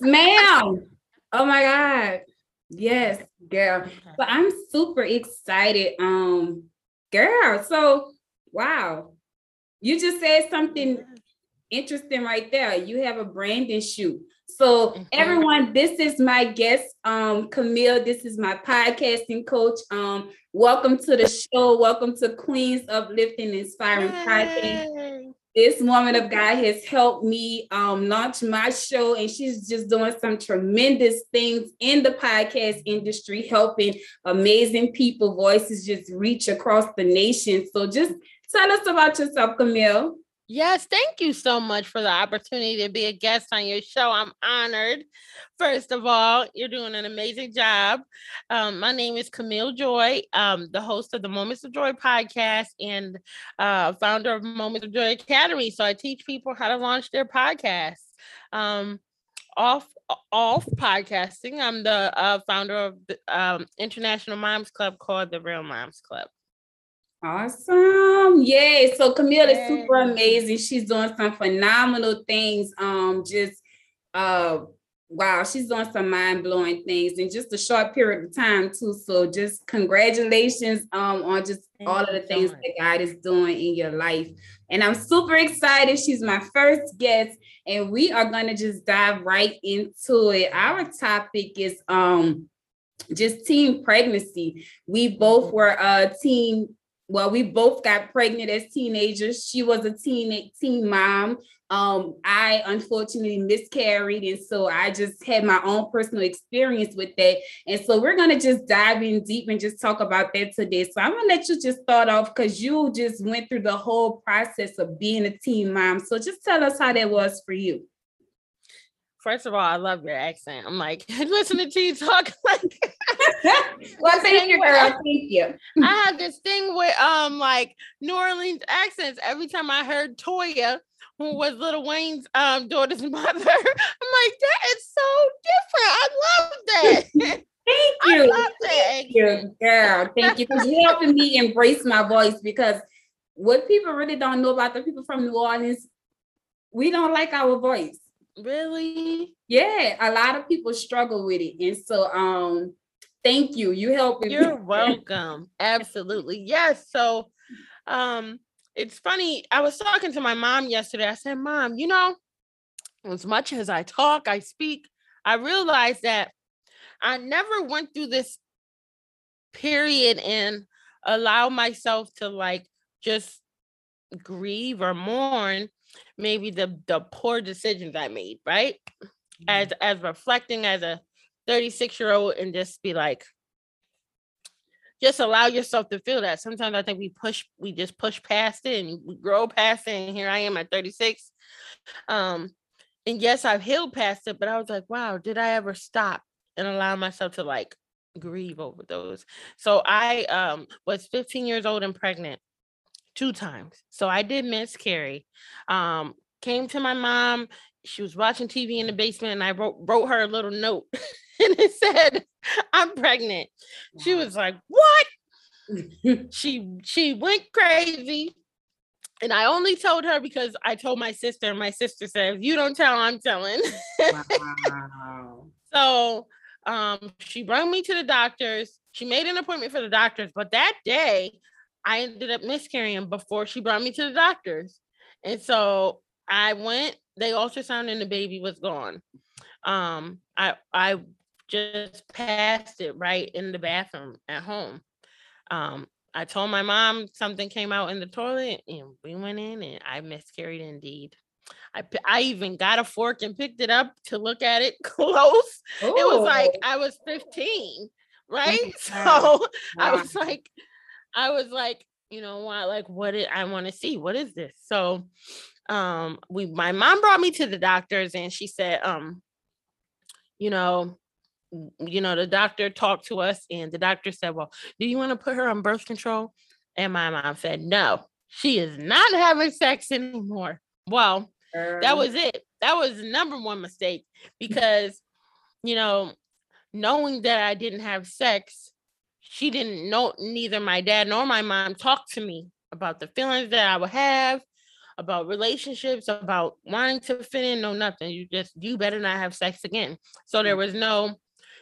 ma'am. Oh my God. Yes, girl. But I'm super excited. Um, girl. So wow. You just said something interesting right there. You have a branding shoot. So mm-hmm. everyone, this is my guest, um, Camille. This is my podcasting coach. Um, welcome to the show. Welcome to Queens Uplifting Inspiring Yay. Podcast. This woman of God has helped me um, launch my show, and she's just doing some tremendous things in the podcast industry, helping amazing people voices just reach across the nation. So just tell us about yourself, Camille. Yes, thank you so much for the opportunity to be a guest on your show. I'm honored. First of all, you're doing an amazing job. Um, my name is Camille Joy, um, the host of the Moments of Joy podcast and uh, founder of Moments of Joy Academy. So I teach people how to launch their podcasts. Um, off off podcasting, I'm the uh, founder of the um, International Moms Club called the Real Moms Club. Awesome. Yay. So Camille is super amazing. She's doing some phenomenal things. Um, just uh wow, she's doing some mind-blowing things in just a short period of time, too. So just congratulations um on just Thank all of the things so that God is doing in your life. And I'm super excited. She's my first guest, and we are gonna just dive right into it. Our topic is um just teen pregnancy. We both mm-hmm. were uh teen well, we both got pregnant as teenagers. She was a teen teen mom. Um, I unfortunately miscarried, and so I just had my own personal experience with that. And so we're gonna just dive in deep and just talk about that today. So I'm gonna let you just start off because you just went through the whole process of being a teen mom. So just tell us how that was for you. First of all, I love your accent. I'm like listening to you talk like. well, thank you, girl. Thank you. I have this thing with um like New Orleans accents. Every time I heard Toya, who was Lil Wayne's um daughter's mother, I'm like, that is so different. I love that. Thank you. I love that. Thank you, girl. Thank you for helping me embrace my voice because what people really don't know about the people from New Orleans, we don't like our voice. Really? Yeah, a lot of people struggle with it. And so um thank you. You help me. You're welcome. Absolutely. Yes. So um it's funny. I was talking to my mom yesterday. I said, "Mom, you know, as much as I talk, I speak, I realized that I never went through this period and allow myself to like just grieve or mourn maybe the the poor decisions I made, right? Mm-hmm. As as reflecting as a 36 year old and just be like, just allow yourself to feel that. Sometimes I think we push, we just push past it and we grow past it. And here I am at 36. Um, and yes, I've healed past it, but I was like, wow, did I ever stop and allow myself to like grieve over those? So I um was 15 years old and pregnant two times. So I did miscarry. Um, came to my mom. She was watching TV in the basement, and I wrote wrote her a little note, and it said, "I'm pregnant." She was like, "What?" she she went crazy. And I only told her because I told my sister, and my sister said, if you don't tell, I'm telling. wow. so um, she brought me to the doctors. She made an appointment for the doctors, but that day I ended up miscarrying before she brought me to the doctors. And so I went, they ultrasound and the baby was gone. Um, I I just passed it right in the bathroom at home. Um, I told my mom something came out in the toilet and we went in and I miscarried indeed. I, I even got a fork and picked it up to look at it close. Ooh. It was like I was 15, right? So wow. I was like, I was like, you know what, like what did I want to see? What is this? So um we my mom brought me to the doctors and she said, um, you know, you know, the doctor talked to us and the doctor said, Well, do you want to put her on birth control? And my mom said, No, she is not having sex anymore. Well, that was it. That was the number one mistake because, you know, knowing that I didn't have sex she didn't know neither my dad nor my mom talked to me about the feelings that I would have, about relationships, about wanting to fit in, no nothing. You just you better not have sex again. So there was no,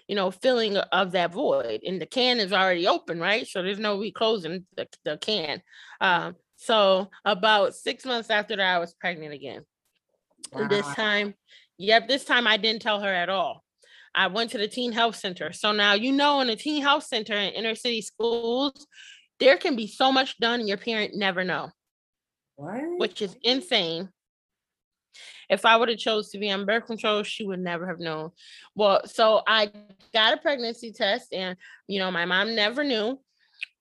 you know, filling of that void. And the can is already open, right? So there's no reclosing the, the can. Um, so about six months after that, I was pregnant again. Wow. This time, yep, this time I didn't tell her at all. I went to the teen health center. So now you know in the teen health center in inner city schools, there can be so much done and your parent never know. What? Which is insane. If I would have chose to be on birth control, she would never have known. Well, so I got a pregnancy test and you know, my mom never knew.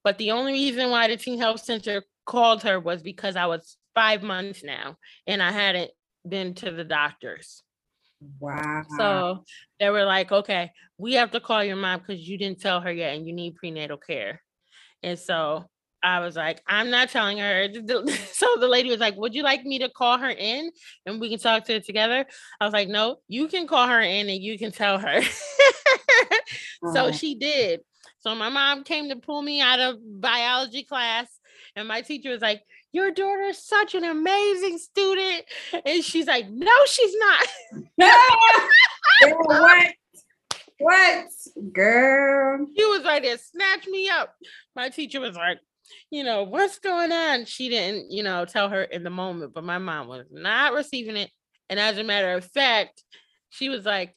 But the only reason why the teen health center called her was because I was five months now and I hadn't been to the doctors. Wow. So they were like, okay, we have to call your mom because you didn't tell her yet and you need prenatal care. And so I was like, I'm not telling her. So the lady was like, Would you like me to call her in and we can talk to it together? I was like, No, you can call her in and you can tell her. uh-huh. So she did. So my mom came to pull me out of biology class, and my teacher was like, Your daughter is such an amazing student. And she's like, No, she's not. what? What? Girl. He was right there, snatch me up. My teacher was like, you know, what's going on? She didn't, you know, tell her in the moment, but my mom was not receiving it. And as a matter of fact, she was like,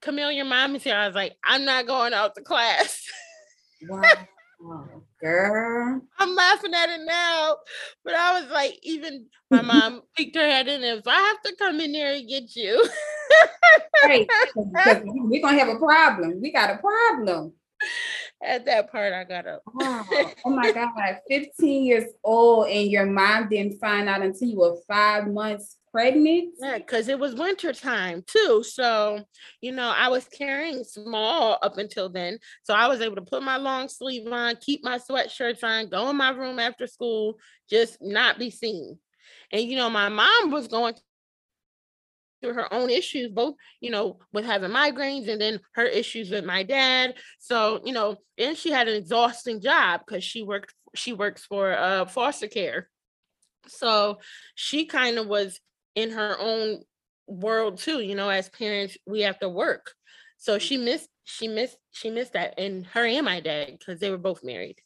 Camille, your mom is here. I was like, I'm not going out to class. Wow. Girl. I'm laughing at it now. But I was like, even my mom peeked her head in and I have to come in there and get you. right. We're gonna have a problem. We got a problem at that part I got up. wow. Oh my God. 15 years old and your mom didn't find out until you were five months pregnant? Yeah, because it was winter time too. So, you know, I was carrying small up until then. So I was able to put my long sleeve on, keep my sweatshirts on, go in my room after school, just not be seen. And you know, my mom was going through her own issues, both, you know, with having migraines and then her issues with my dad. So, you know, and she had an exhausting job because she worked, she works for uh foster care. So she kind of was in her own world too, you know, as parents, we have to work. So she missed, she missed, she missed that. And her and my dad, because they were both married.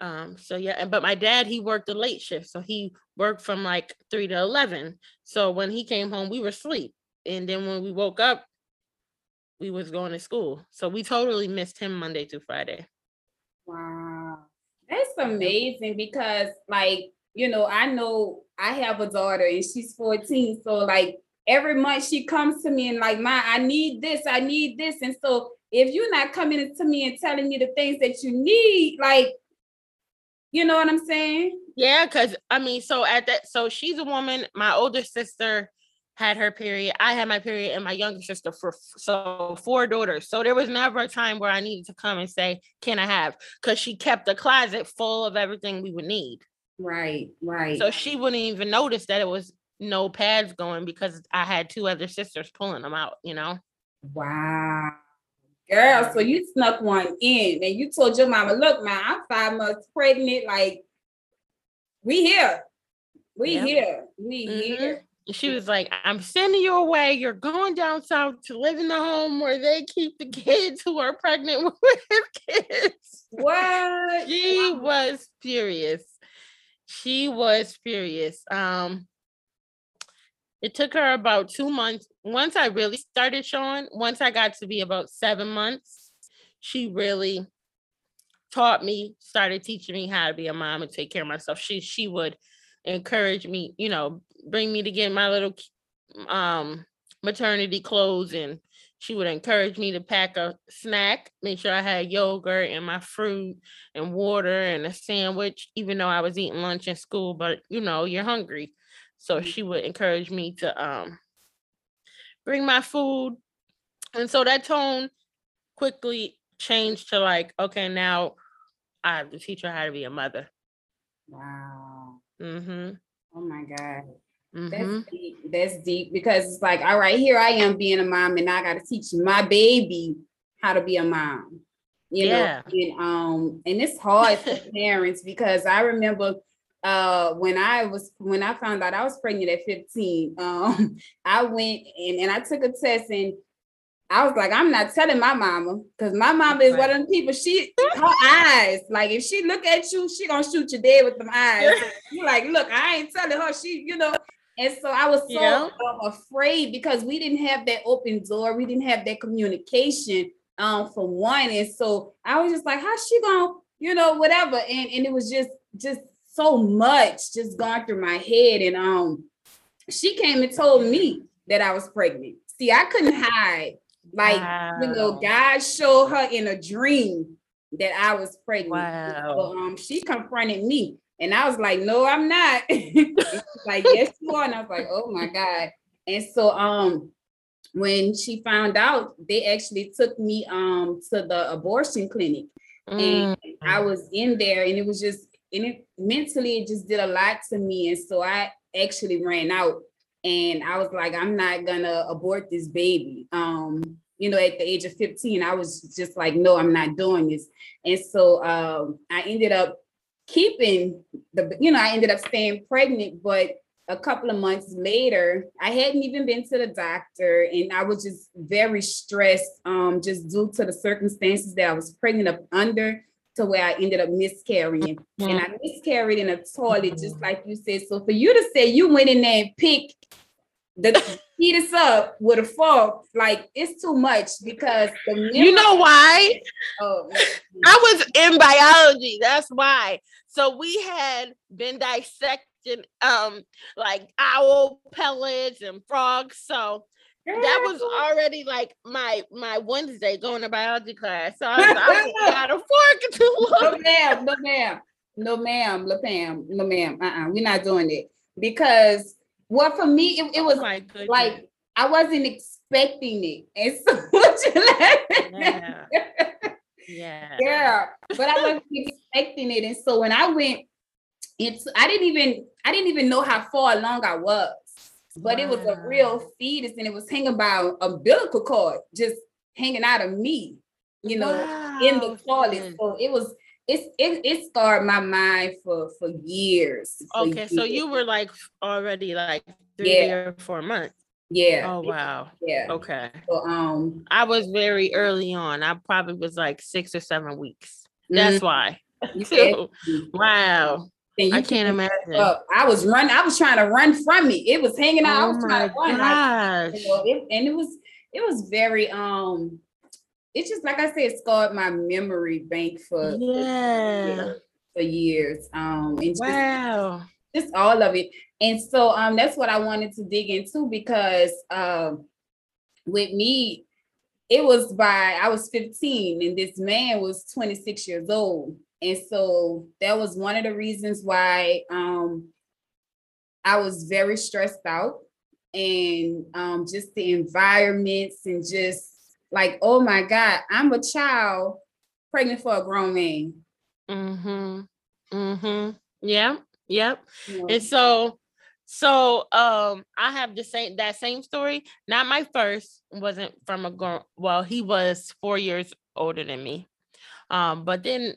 Um, so yeah, and but my dad he worked a late shift, so he worked from like three to eleven. So when he came home, we were asleep, and then when we woke up, we was going to school. So we totally missed him Monday through Friday. Wow, that's amazing because like you know I know I have a daughter and she's fourteen, so like every month she comes to me and like my I need this, I need this, and so if you're not coming to me and telling me the things that you need, like you know what I'm saying? Yeah, because I mean, so at that, so she's a woman. My older sister had her period. I had my period, and my younger sister for so four daughters. So there was never a time where I needed to come and say, "Can I have?" Because she kept the closet full of everything we would need. Right, right. So she wouldn't even notice that it was no pads going because I had two other sisters pulling them out. You know. Wow. Girl, so you snuck one in and you told your mama, look, ma, I'm five months pregnant. Like, we here. We yep. here. We mm-hmm. here. She was like, I'm sending you away. You're going down south to live in the home where they keep the kids who are pregnant with kids. What? She was furious. She was furious. Um, it took her about two months. Once I really started showing, once I got to be about seven months, she really taught me, started teaching me how to be a mom and take care of myself. She she would encourage me, you know, bring me to get my little um maternity clothes and she would encourage me to pack a snack, make sure I had yogurt and my fruit and water and a sandwich, even though I was eating lunch in school, but you know, you're hungry. So mm-hmm. she would encourage me to um bring my food. And so that tone quickly changed to like, okay, now I have to teach her how to be a mother. Wow. Mm-hmm. Oh my God. Mm-hmm. That's deep. That's deep because it's like, all right, here I am being a mom, and I got to teach my baby how to be a mom. You yeah. know, and um, and it's hard for parents because I remember uh when I was when I found out I was pregnant at 15, um, I went and, and I took a test and I was like, I'm not telling my mama because my mama is one of the people. She her eyes, like if she look at you, she gonna shoot you dead with them eyes. you like, look, I ain't telling her. She, you know. And so I was so yeah. afraid because we didn't have that open door. We didn't have that communication um for one. And so I was just like, how's she gonna, you know, whatever. And and it was just just so much just going through my head. And um she came and told me that I was pregnant. See, I couldn't hide like, wow. you know, God showed her in a dream that I was pregnant. Wow. So, um, she confronted me. And I was like, no, I'm not. like, yes, you are. And I was like, oh my God. And so um when she found out, they actually took me um to the abortion clinic. Mm. And I was in there and it was just and it mentally it just did a lot to me. And so I actually ran out and I was like, I'm not gonna abort this baby. Um, you know, at the age of 15, I was just like, no, I'm not doing this. And so um, I ended up keeping the, you know, I ended up staying pregnant, but a couple of months later, I hadn't even been to the doctor and I was just very stressed, um, just due to the circumstances that I was pregnant up under to where I ended up miscarrying. Mm-hmm. And I miscarried in a toilet, just like you said. So for you to say you went in there and picked the fetus up with a fork, like it's too much because you know why? Oh, I was in biology. That's why. So we had been dissecting um like owl pellets and frogs. So that was already like my my Wednesday going to biology class. So I was I got a fork to look. No ma'am, no ma'am, no ma'am, no ma'am, no ma'am. Uh-uh, we're not doing it because well, for me, it, it oh was oh like I wasn't expecting it. And so yeah. yeah. Yeah. But I wasn't expecting it. And so when I went, it's I didn't even I didn't even know how far along I was. But wow. it was a real fetus and it was hanging by umbilical cord, just hanging out of me, you know, wow. in the toilet. So it was it's it, it scarred my mind for for years. For okay, years. so you were like already like three yeah. or four months. Yeah. Oh wow. Yeah. Okay. So, um, I was very early on. I probably was like six or seven weeks. That's mm-hmm. why. wow. I can't imagine. Up. I was running. I was trying to run from it. It was hanging out. Oh I was trying to run. Like, you know, it, and it was it was very um it's just like I said, scarred my memory bank for yeah for years. Um, and just, wow, just all of it. And so um, that's what I wanted to dig into because um, with me, it was by I was 15 and this man was 26 years old. And so that was one of the reasons why um, I was very stressed out and um, just the environments and just like, oh my God, I'm a child pregnant for a grown man. Mm-hmm. Mm-hmm. Yeah. Yep. Yeah. And so so um I have the same that same story. Not my first, wasn't from a girl. Well, he was four years older than me. Um, but then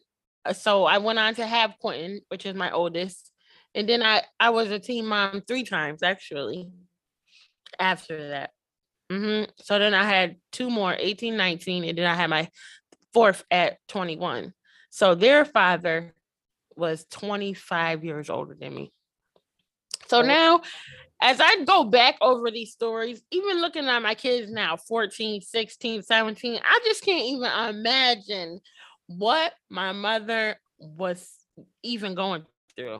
so I went on to have Quentin, which is my oldest. And then I I was a teen mom three times actually after that. Mm-hmm. So then I had two more, 18, 19, and then I had my fourth at 21. So their father was 25 years older than me. So now, as I go back over these stories, even looking at my kids now, 14, 16, 17, I just can't even imagine what my mother was even going through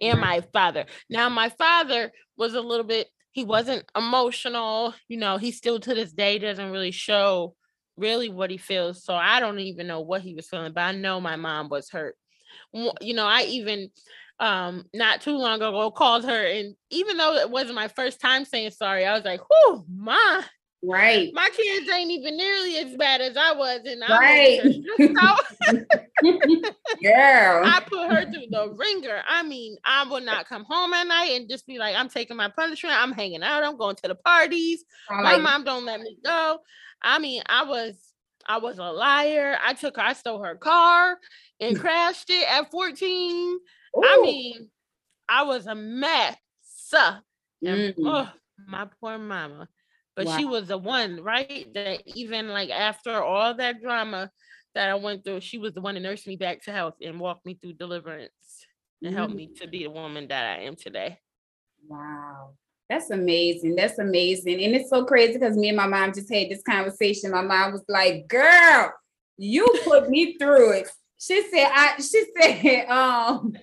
and my father. Now, my father was a little bit he wasn't emotional. You know, he still to this day doesn't really show really what he feels. So I don't even know what he was feeling, but I know my mom was hurt. You know, I even um not too long ago called her and even though it wasn't my first time saying sorry, I was like, whoo, my Right. My kids ain't even nearly as bad as I was, and right. yeah. I put her through the ringer. I mean, I would not come home at night and just be like, I'm taking my punishment. I'm hanging out. I'm going to the parties. my mom don't let me go. I mean, I was I was a liar. I took her, I stole her car and crashed it at 14. Ooh. I mean, I was a mess. And, mm. oh, my poor mama. But wow. she was the one, right? That even like after all that drama that I went through, she was the one to nurse me back to health and walk me through deliverance and mm. help me to be the woman that I am today. Wow. That's amazing. That's amazing. And it's so crazy because me and my mom just had this conversation. My mom was like, girl, you put me through it. She said, I she said, um,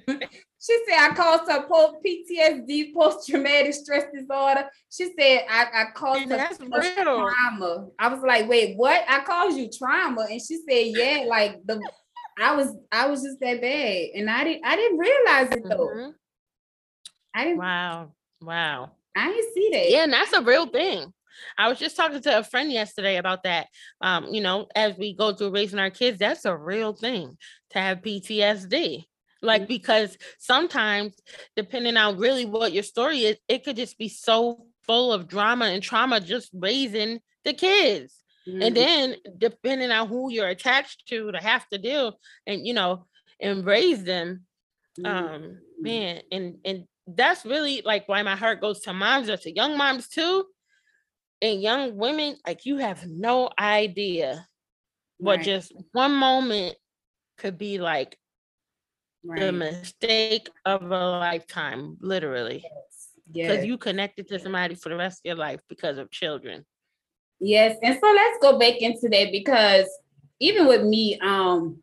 she said I caused her PTSD, post-traumatic stress disorder. She said I, I caused her trauma. I was like, wait, what? I caused you trauma. And she said, yeah, like the I was I was just that bad. And I didn't I didn't realize it though. Mm-hmm. I didn't wow. Wow. I didn't see that. Yeah, and that's a real thing. I was just talking to a friend yesterday about that. Um, you know, as we go through raising our kids, that's a real thing to have PTSD. Like, mm-hmm. because sometimes, depending on really what your story is, it could just be so full of drama and trauma just raising the kids. Mm-hmm. And then, depending on who you're attached to, to have to deal and, you know, and raise them, mm-hmm. um, man, and, and that's really like why my heart goes to moms or to young moms too and young women like you have no idea what right. just one moment could be like right. the mistake of a lifetime literally because yes. you connected to somebody for the rest of your life because of children yes and so let's go back into that because even with me um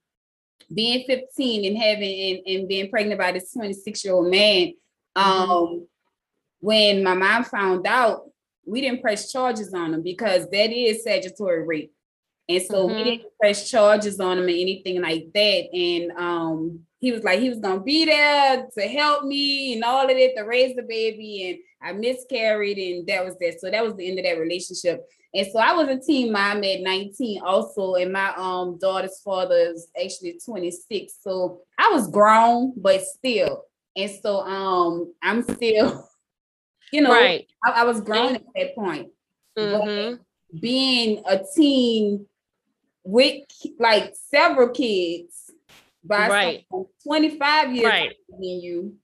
being 15 and having and, and being pregnant by this 26 year old man mm-hmm. um when my mom found out we didn't press charges on him because that is statutory rape. And so we didn't press charges on him or anything like that. And um, he was like, he was gonna be there to help me and all of it to raise the baby. And I miscarried, and that was that. So that was the end of that relationship. And so I was a teen mom at 19 also, and my um daughter's father is actually 26. So I was grown, but still. And so um I'm still you know, right. I, I was grown at that point. Mm-hmm. being a teen with like several kids by right. 25 years right. than you.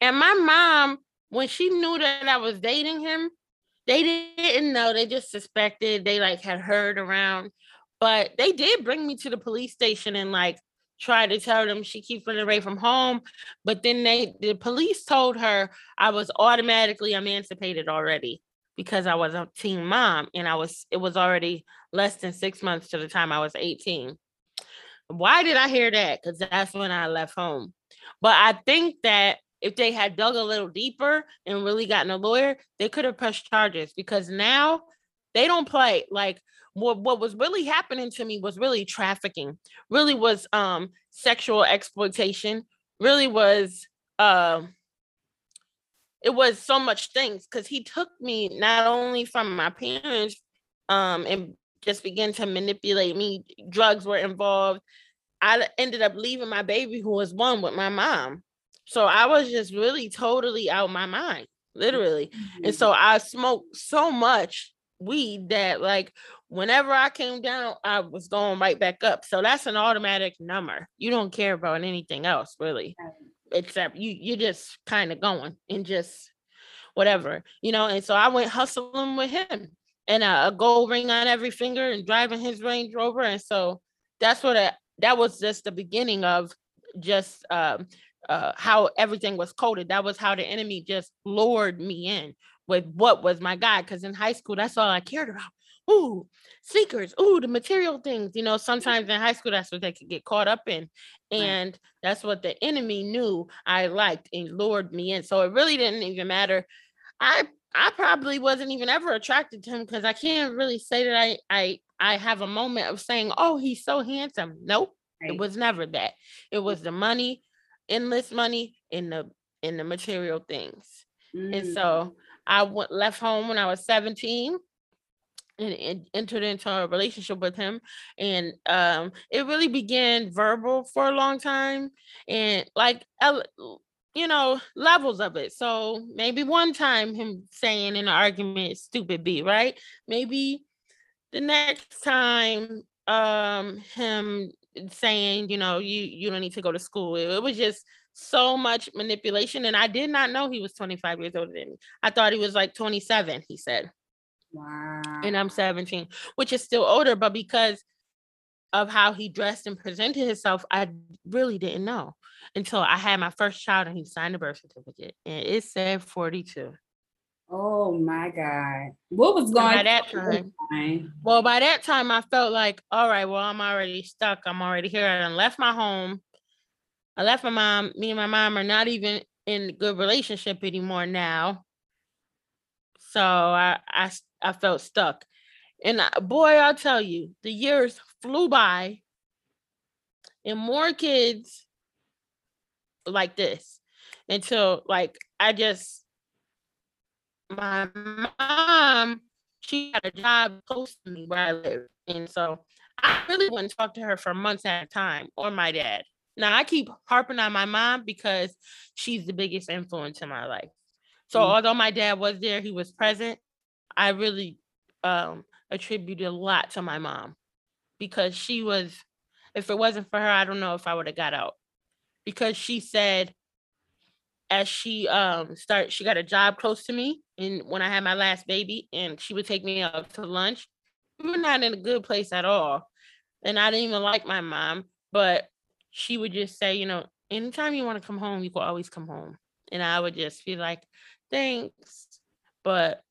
And my mom, when she knew that I was dating him, they didn't know. They just suspected. They like had heard around, but they did bring me to the police station and like try to tell them she keeps running away from home. But then they the police told her I was automatically emancipated already because I was a teen mom and I was it was already less than six months to the time I was 18. Why did I hear that? Because that's when I left home. But I think that if they had dug a little deeper and really gotten a lawyer, they could have pressed charges because now they don't play. Like what, what was really happening to me was really trafficking, really was um sexual exploitation, really was uh, it was so much things because he took me not only from my parents um and just began to manipulate me. Drugs were involved. I ended up leaving my baby who was one with my mom. So I was just really totally out my mind, literally. Mm-hmm. And so I smoked so much weed that like whenever I came down, I was going right back up. So that's an automatic number. You don't care about anything else really, except you you just kind of going and just whatever, you know. And so I went hustling with him and a, a gold ring on every finger and driving his Range Rover. And so that's what I, that was just the beginning of just um, uh, how everything was coded. That was how the enemy just lured me in with what was my God. Because in high school, that's all I cared about. Ooh, sneakers. Ooh, the material things. You know, sometimes in high school, that's what they could get caught up in. And right. that's what the enemy knew I liked and lured me in. So it really didn't even matter. I I probably wasn't even ever attracted to him because I can't really say that I I I have a moment of saying, oh, he's so handsome. Nope. Right. It was never that. It was the money, endless money in the in the material things. Mm. And so I went left home when I was 17 and, and, entered into a relationship with him and um it really began verbal for a long time and like you know levels of it so maybe one time him saying in an argument stupid b right maybe the next time um him saying you know you you don't need to go to school it, it was just so much manipulation. And I did not know he was 25 years older than me. I thought he was like 27, he said. Wow. And I'm 17, which is still older, but because of how he dressed and presented himself, I really didn't know until I had my first child and he signed the birth certificate. And it said 42. Oh my God. What was going on by that time? Well, by that time, I felt like, all right, well, I'm already stuck. I'm already here. I left my home. I left my mom. Me and my mom are not even in good relationship anymore now. So I I I felt stuck. And I, boy, I'll tell you, the years flew by and more kids like this until like I just my mom, she had a job close to me where I live. And so I really wouldn't talk to her for months at a time or my dad. Now I keep harping on my mom because she's the biggest influence in my life. So mm-hmm. although my dad was there, he was present, I really um attributed a lot to my mom because she was if it wasn't for her, I don't know if I would have got out. Because she said as she um start she got a job close to me and when I had my last baby and she would take me out to lunch. We were not in a good place at all. And I didn't even like my mom, but she would just say, you know, anytime you want to come home, you can always come home. And I would just be like, thanks. But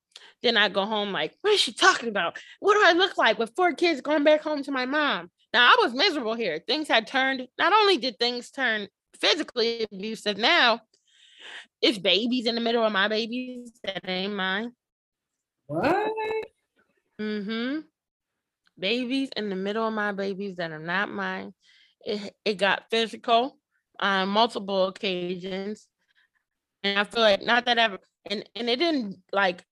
then I go home like, what is she talking about? What do I look like with four kids going back home to my mom? Now I was miserable here. Things had turned, not only did things turn physically abusive now, it's babies in the middle of my babies that ain't mine. What? Mm-hmm. Babies in the middle of my babies that are not mine. It it got physical on multiple occasions. And I feel like not that ever and, and it didn't like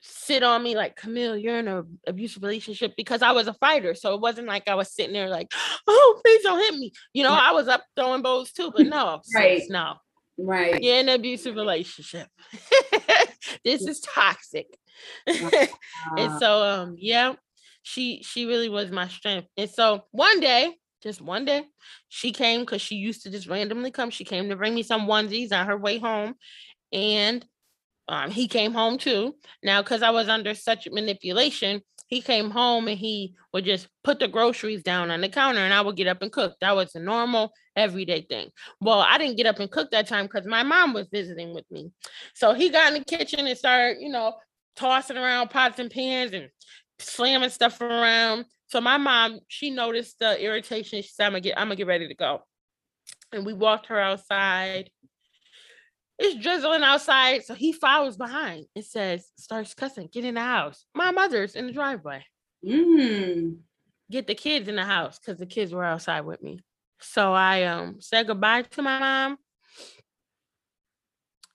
sit on me like Camille, you're in an abusive relationship because I was a fighter. So it wasn't like I was sitting there like, oh, please don't hit me. You know, I was up throwing bows too, but no, right. no. Right. You're in an abusive relationship. this is toxic. and so um yeah, she she really was my strength. And so one day, just one day, she came because she used to just randomly come. She came to bring me some onesies on her way home. And um, he came home too. Now, because I was under such manipulation, he came home and he would just put the groceries down on the counter and I would get up and cook. That was a normal everyday thing. Well, I didn't get up and cook that time because my mom was visiting with me. So he got in the kitchen and started, you know, tossing around pots and pans and slamming stuff around. So my mom, she noticed the irritation. She said, I'm gonna get, I'm gonna get ready to go. And we walked her outside it's drizzling outside. So he follows behind. It says, starts cussing, get in the house. My mother's in the driveway. Mm. Get the kids in the house because the kids were outside with me. So I um said goodbye to my mom.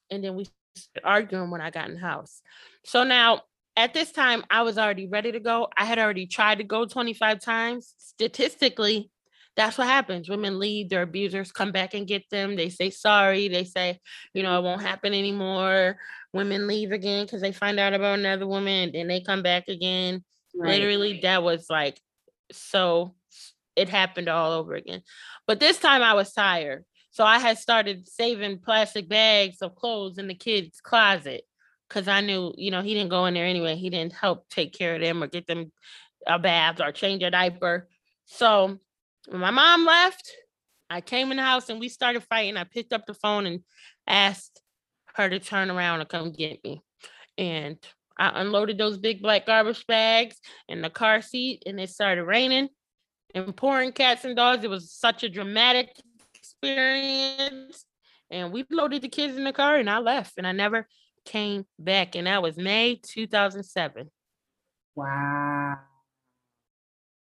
And then we started arguing when I got in the house. So now at this time, I was already ready to go. I had already tried to go 25 times. Statistically, that's what happens. Women leave, their abusers come back and get them. They say sorry. They say, you know, it won't happen anymore. Women leave again because they find out about another woman and then they come back again. Right. Literally, that was like so it happened all over again. But this time I was tired. So I had started saving plastic bags of clothes in the kids' closet because I knew, you know, he didn't go in there anyway. He didn't help take care of them or get them a bath or change a diaper. So when my mom left, I came in the house and we started fighting. I picked up the phone and asked her to turn around and come get me. And I unloaded those big black garbage bags in the car seat and it started raining and pouring cats and dogs. It was such a dramatic experience. And we loaded the kids in the car and I left and I never came back. And that was May 2007. Wow.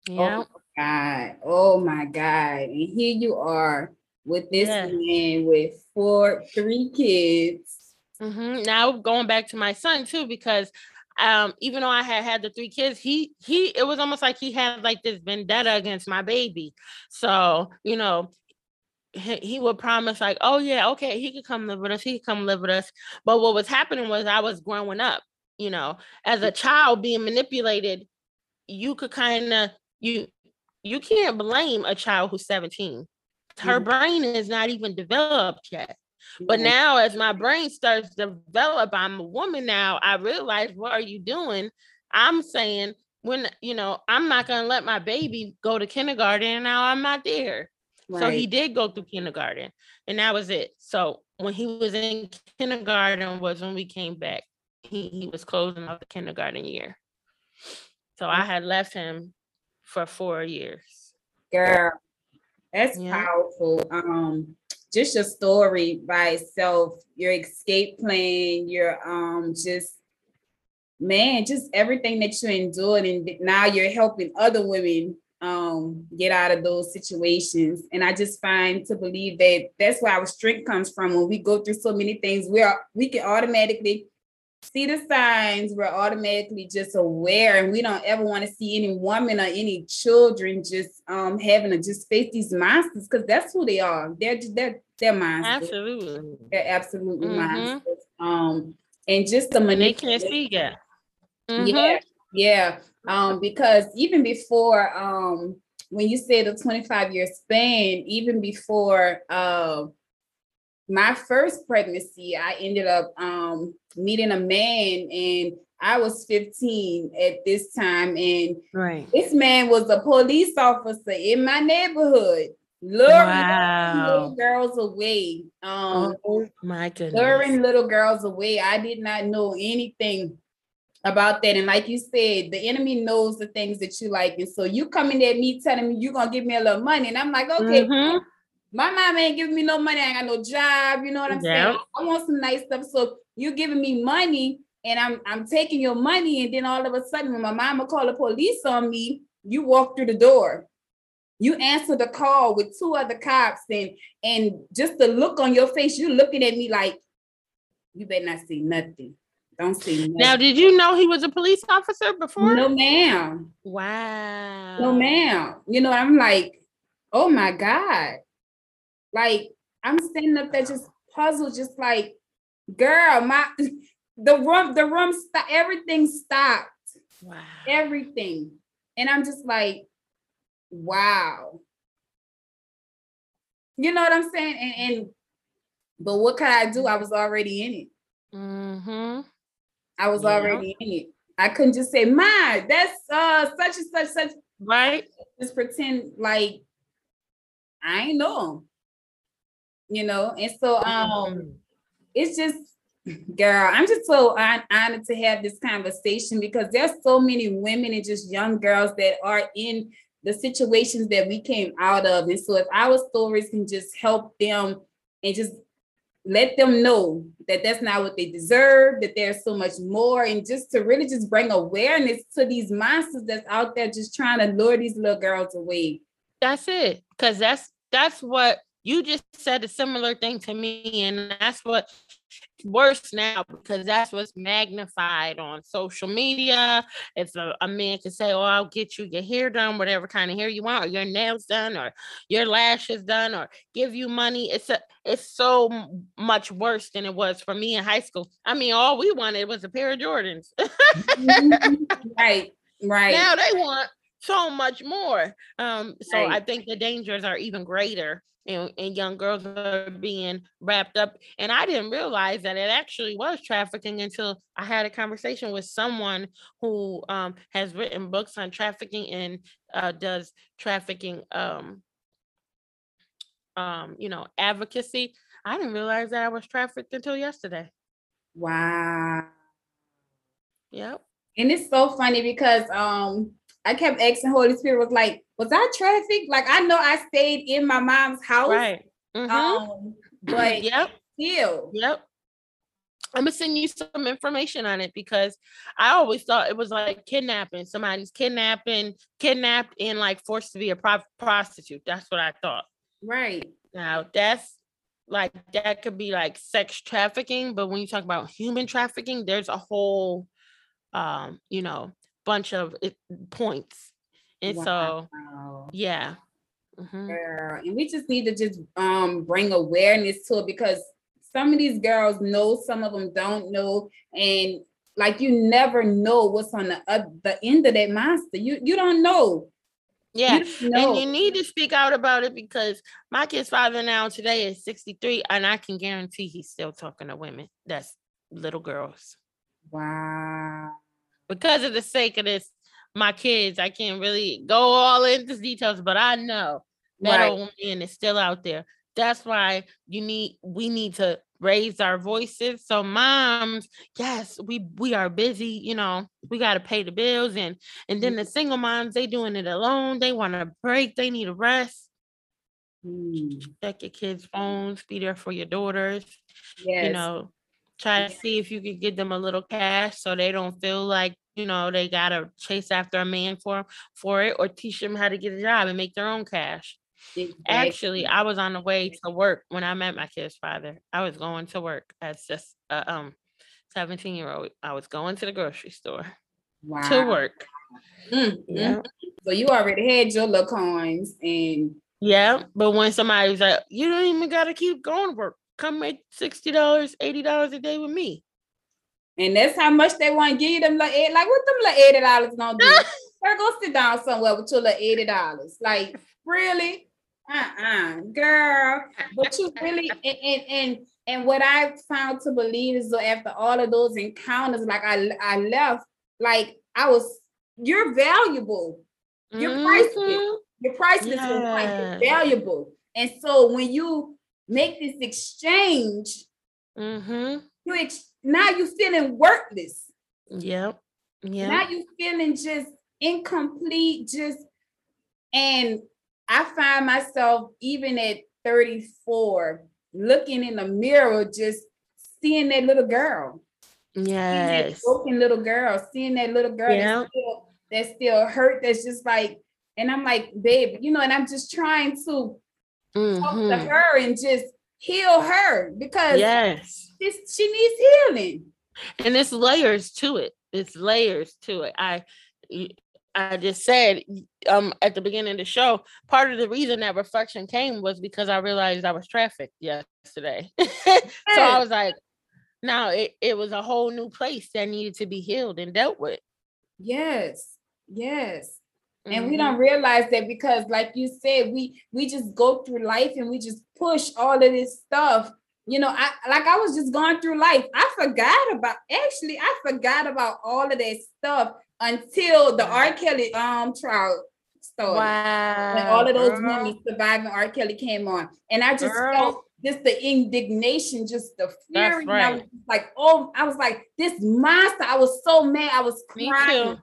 Yeah. God. Oh my God. And here you are with this yeah. man with four, three kids. Mm-hmm. Now going back to my son too, because um, even though I had had the three kids, he he it was almost like he had like this vendetta against my baby. So you know, he, he would promise like, oh yeah, okay, he could come live with us. He could come live with us. But what was happening was I was growing up. You know, as a child being manipulated, you could kind of you you can't blame a child who's 17 her mm-hmm. brain is not even developed yet. But now, as my brain starts to develop, I'm a woman now. I realize, what are you doing? I'm saying, when you know, I'm not gonna let my baby go to kindergarten, and now I'm not there. Right. So he did go through kindergarten, and that was it. So when he was in kindergarten, was when we came back. He he was closing out the kindergarten year. So I had left him for four years. Girl, that's yeah. powerful. Um, just your story by itself, your escape plan, your um just man, just everything that you endured, and now you're helping other women um get out of those situations. And I just find to believe that that's where our strength comes from when we go through so many things. We are we can automatically see the signs, we're automatically just aware, and we don't ever want to see any woman or any children just um having to just face these monsters because that's who they are. They're they're they're monsters. Absolutely, they're absolutely mm-hmm. monsters. Um, and just the they can't see yet. Mm-hmm. Yeah, yeah. Um, because even before um when you say the 25 year span, even before uh, my first pregnancy, I ended up um meeting a man and I was 15 at this time. And right. this man was a police officer in my neighborhood. Luring wow. little girls away. Um, oh my goodness. Luring little girls away. I did not know anything about that. And like you said, the enemy knows the things that you like. And so you coming at me telling me you're gonna give me a little money. And I'm like, okay, mm-hmm. My mom ain't giving me no money. I ain't got no job. You know what I'm yeah. saying? I want some nice stuff. So you giving me money and I'm I'm taking your money, and then all of a sudden, when my mama called the police on me, you walk through the door. You answer the call with two other cops, and and just the look on your face, you looking at me like, you better not see nothing. Don't see nothing. Now, did you know he was a police officer before? No, ma'am. Wow. No, ma'am. You know, I'm like, oh my God. Like, I'm standing up there just puzzled, just like, girl, my the room, the room everything stopped. Wow. Everything. And I'm just like, wow. You know what I'm saying? And, and but what could I do? I was already in it. Mm-hmm. I was yeah. already in it. I couldn't just say, my, that's uh such and such, such right. Just pretend like I ain't know. You know, and so um mm-hmm. it's just girl i'm just so honored to have this conversation because there's so many women and just young girls that are in the situations that we came out of. And so if our stories can just help them and just let them know that that's not what they deserve that there's so much more and just to really just bring awareness to these monsters that's out there just trying to lure these little girls away. That's it because that's that's what you just said a similar thing to me and that's what worse now because that's what's magnified on social media. If a, a, man can say oh i'll get you your hair done whatever kind of hair you want or your nails done or your lashes done or give you money it's a it's so much worse than it was for me in high school. I mean all we wanted was a pair of jordans. Mm-hmm. right right. Now they want so much more um so right. i think the dangers are even greater and, and young girls are being wrapped up. And I didn't realize that it actually was trafficking until I had a conversation with someone who um, has written books on trafficking and uh, does trafficking, um, um, you know, advocacy. I didn't realize that I was trafficked until yesterday. Wow. Yep. And it's so funny because um I kept asking Holy Spirit was like, was I trafficked? Like I know I stayed in my mom's house. Right. Mm-hmm. Um, but yep. still. Yep. I'm gonna send you some information on it because I always thought it was like kidnapping. Somebody's kidnapping, kidnapped, and like forced to be a pro- prostitute. That's what I thought. Right. Now that's like that could be like sex trafficking, but when you talk about human trafficking, there's a whole um, you know, bunch of points. And wow. so, yeah. Mm-hmm. Girl, and we just need to just um bring awareness to it because some of these girls know, some of them don't know, and like you never know what's on the uh, the end of that monster. You you don't know. Yeah. You know. And you need to speak out about it because my kid's father now today is 63, and I can guarantee he's still talking to women. That's little girls. Wow. Because of the sake of this, my kids, I can't really go all into details, but I know that right. old man is still out there. That's why you need we need to raise our voices. So moms, yes, we we are busy, you know, we got to pay the bills and and then the mm-hmm. single moms, they doing it alone. They want a break, they need a rest. Mm. Check your kids' phones, be there for your daughters. Yes. You know, try to see if you can get them a little cash so they don't feel like you know they gotta chase after a man for for it or teach them how to get a job and make their own cash exactly. actually i was on the way to work when i met my kid's father i was going to work as just a um 17 year old i was going to the grocery store wow. to work mm-hmm. yeah so you already had your little coins and yeah but when somebody was like you don't even gotta keep going to work come make $60 $80 a day with me and that's how much they want to give you them like, like what them like eighty dollars gonna do? Girl, go sit down somewhere with your like eighty dollars. Like, really? Uh-uh, girl. But you really and, and and and what I found to believe is that after all of those encounters, like I I left, like I was, you're valuable. You're mm-hmm. priceless. You're priceless. Yeah. You're valuable. And so when you make this exchange, mm-hmm. you ex- now you feeling worthless. Yep. Yeah. Now you're feeling just incomplete, just and I find myself even at 34 looking in the mirror, just seeing that little girl. Yes. That broken little girl, seeing that little girl yeah. that's, still, that's still hurt, that's just like, and I'm like, babe, you know, and I'm just trying to mm-hmm. talk to mm-hmm. her and just heal her because yes, she needs healing. And it's layers to it. It's layers to it. I I just said um at the beginning of the show, part of the reason that reflection came was because I realized I was trafficked yesterday. so I was like, now it, it was a whole new place that needed to be healed and dealt with. Yes, yes and mm-hmm. we don't realize that because like you said we we just go through life and we just push all of this stuff you know i like i was just going through life i forgot about actually i forgot about all of that stuff until the r kelly um trial started wow and all of those girl. women surviving r kelly came on and i just girl. felt just the indignation, just the fury. Right. I was like, oh, I was like, this monster. I was so mad. I was crying.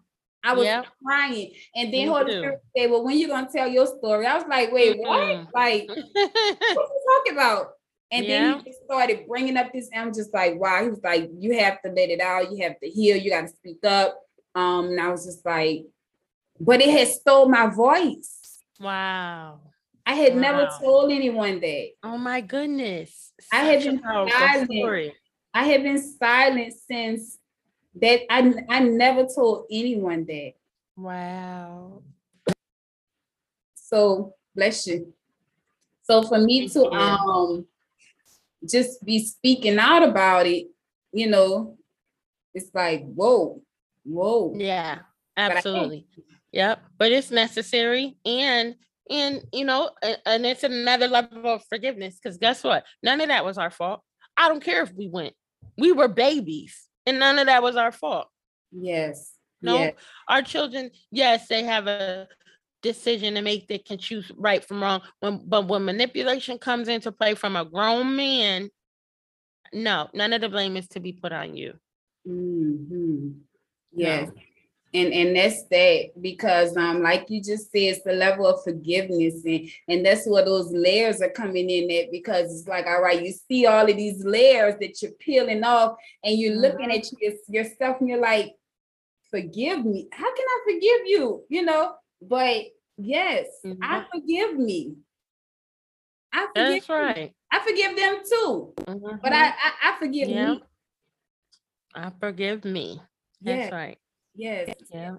I was yep. crying. And then Holy Spirit said, Well, when you gonna tell your story? I was like, wait, mm-hmm. what? Like, what are you talking about? And yeah. then he just started bringing up this. I'm just like, wow. He was like, you have to let it out. You have to heal. You got to speak up. Um, and I was just like, but it had stole my voice. Wow. I had wow. never told anyone that. Oh my goodness. Such I had been silent. Story. I had been silent since that I I never told anyone that. Wow. So bless you. So for me to um just be speaking out about it, you know, it's like whoa, whoa. Yeah, absolutely. But yep. But it's necessary and and you know, and it's another level of forgiveness because guess what? None of that was our fault. I don't care if we went. We were babies and none of that was our fault. Yes. No, yes. our children, yes, they have a decision to make. They can choose right from wrong. When, but when manipulation comes into play from a grown man, no, none of the blame is to be put on you. Mm-hmm. Yes. No and and that's that because um like you just said it's the level of forgiveness and and that's where those layers are coming in at because it's like all right you see all of these layers that you're peeling off and you're mm-hmm. looking at your, yourself and you're like forgive me how can i forgive you you know but yes mm-hmm. i forgive me i forgive that's right i forgive them too mm-hmm. but I, I, I forgive yeah. me i forgive me that's yeah. right Yes. Yeah.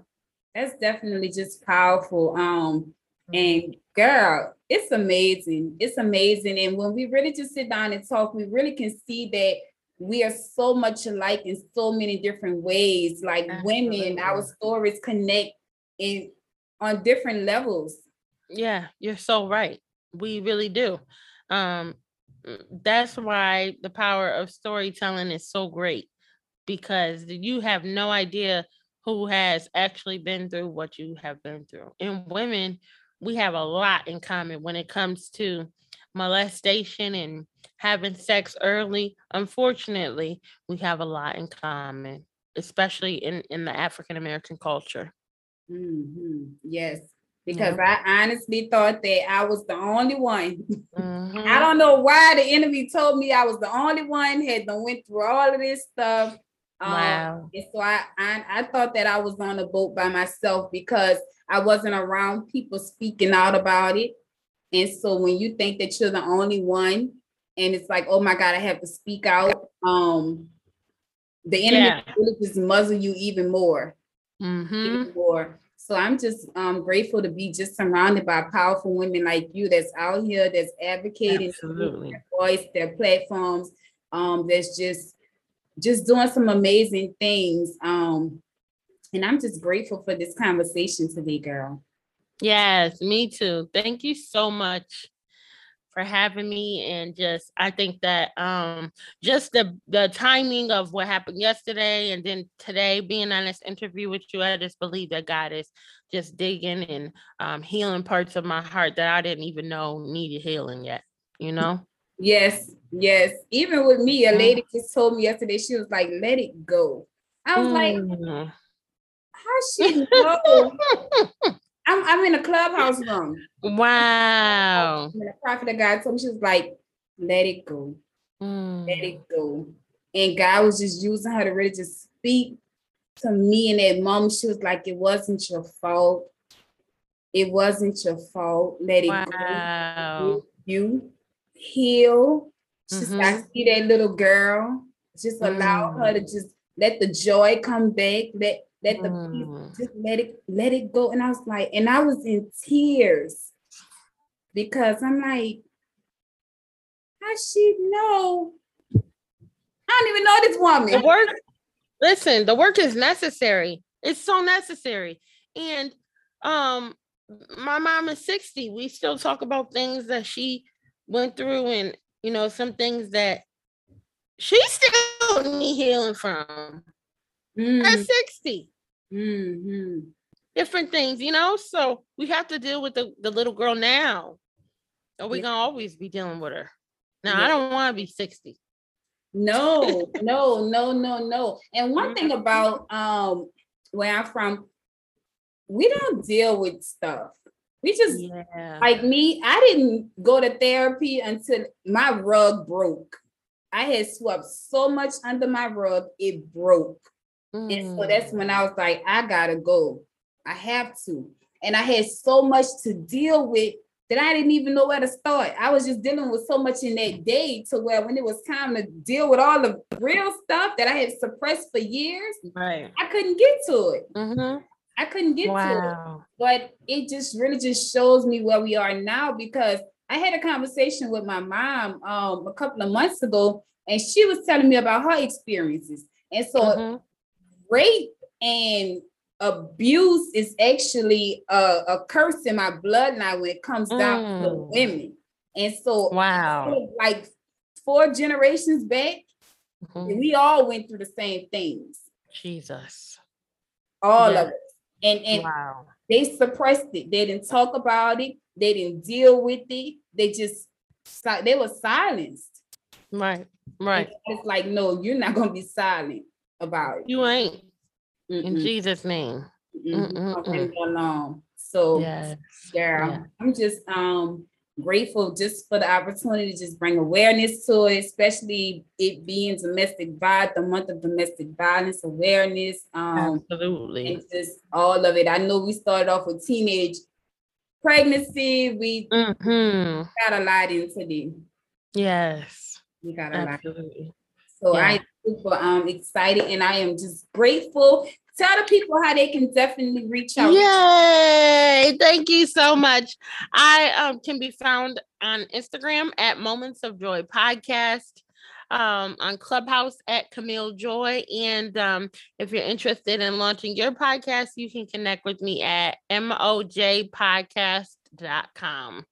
That's definitely just powerful. Um, and girl, it's amazing. It's amazing. And when we really just sit down and talk, we really can see that we are so much alike in so many different ways. Like Absolutely. women, our stories connect in on different levels. Yeah, you're so right. We really do. Um, that's why the power of storytelling is so great because you have no idea who has actually been through what you have been through. And women, we have a lot in common when it comes to molestation and having sex early. Unfortunately, we have a lot in common, especially in, in the African American culture. Mm-hmm. Yes, because yeah. I honestly thought that I was the only one. Mm-hmm. I don't know why the enemy told me I was the only one had done went through all of this stuff. Um, wow. And so I, I I thought that I was on a boat by myself because I wasn't around people speaking out about it. And so when you think that you're the only one, and it's like, oh my God, I have to speak out. Um, the enemy yeah. really just muzzle you even more. Mm-hmm. Even more. So I'm just um, grateful to be just surrounded by powerful women like you that's out here, that's advocating Absolutely. their voice, their platforms, um, that's just just doing some amazing things. Um, and I'm just grateful for this conversation today, girl. Yes, me too. Thank you so much for having me and just I think that um just the the timing of what happened yesterday and then today being on this interview with you I just believe that God is just digging and um healing parts of my heart that I didn't even know needed healing yet you know yes yes even with me a mm. lady just told me yesterday she was like let it go I was mm. like how she know I'm I'm in a clubhouse room. Wow. And the prophet of God told me she was like, let it go. Mm. Let it go. And God was just using her to really just speak to me in that moment. She was like, it wasn't your fault. It wasn't your fault. Let it wow. go. You heal. Just mm-hmm. See that little girl. Just allow mm. her to just let the joy come back. Let let the mm. peace just let it let it go. And I was like, and I was in tears because I'm like, how she know? I don't even know this woman. The work, listen, the work is necessary. It's so necessary. And um, my mom is 60. We still talk about things that she went through and you know, some things that she still need healing from. Mm. At 60. Mm-hmm. Different things, you know. So we have to deal with the, the little girl now. Or we yeah. gonna always be dealing with her. Now yeah. I don't want to be 60. No, no, no, no, no. And one thing mm-hmm. about um where I'm from, we don't deal with stuff. We just yeah. like me, I didn't go to therapy until my rug broke. I had swept so much under my rug, it broke. Mm. And so that's when I was like, I gotta go. I have to. And I had so much to deal with that I didn't even know where to start. I was just dealing with so much in that day to where when it was time to deal with all the real stuff that I had suppressed for years, right. I couldn't get to it. Mm-hmm. I couldn't get wow. to it. But it just really just shows me where we are now because I had a conversation with my mom um, a couple of months ago, and she was telling me about her experiences. And so mm-hmm rape and abuse is actually a, a, curse in my bloodline when it comes down mm. to women. And so, wow, like four generations back, mm-hmm. we all went through the same things. Jesus, all yeah. of it, and and wow. they suppressed it. They didn't talk about it. They didn't deal with it. They just they were silenced. Right, right. It's like, no, you're not gonna be silent about it. You ain't. Mm-mm. In Jesus' name. Alone. So yes. yeah, yeah, I'm just um grateful just for the opportunity to just bring awareness to it, especially it being domestic violence, the month of domestic violence awareness. Um, Absolutely. And just all of it. I know we started off with teenage pregnancy. We mm-hmm. got a lot into this. Yes. We got a Absolutely. lot. So yeah. I super um excited and I am just grateful. Tell the people how they can definitely reach out. Yay! Thank you so much. I um, can be found on Instagram at Moments of Joy Podcast. um, on Clubhouse at Camille Joy. And um, if you're interested in launching your podcast, you can connect with me at mojpodcast.com.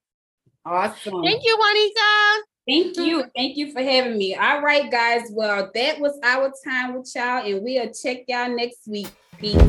Awesome. Thank you, Juanita. Thank you. Thank you for having me. All right, guys. Well, that was our time with y'all, and we'll check y'all next week. Peace.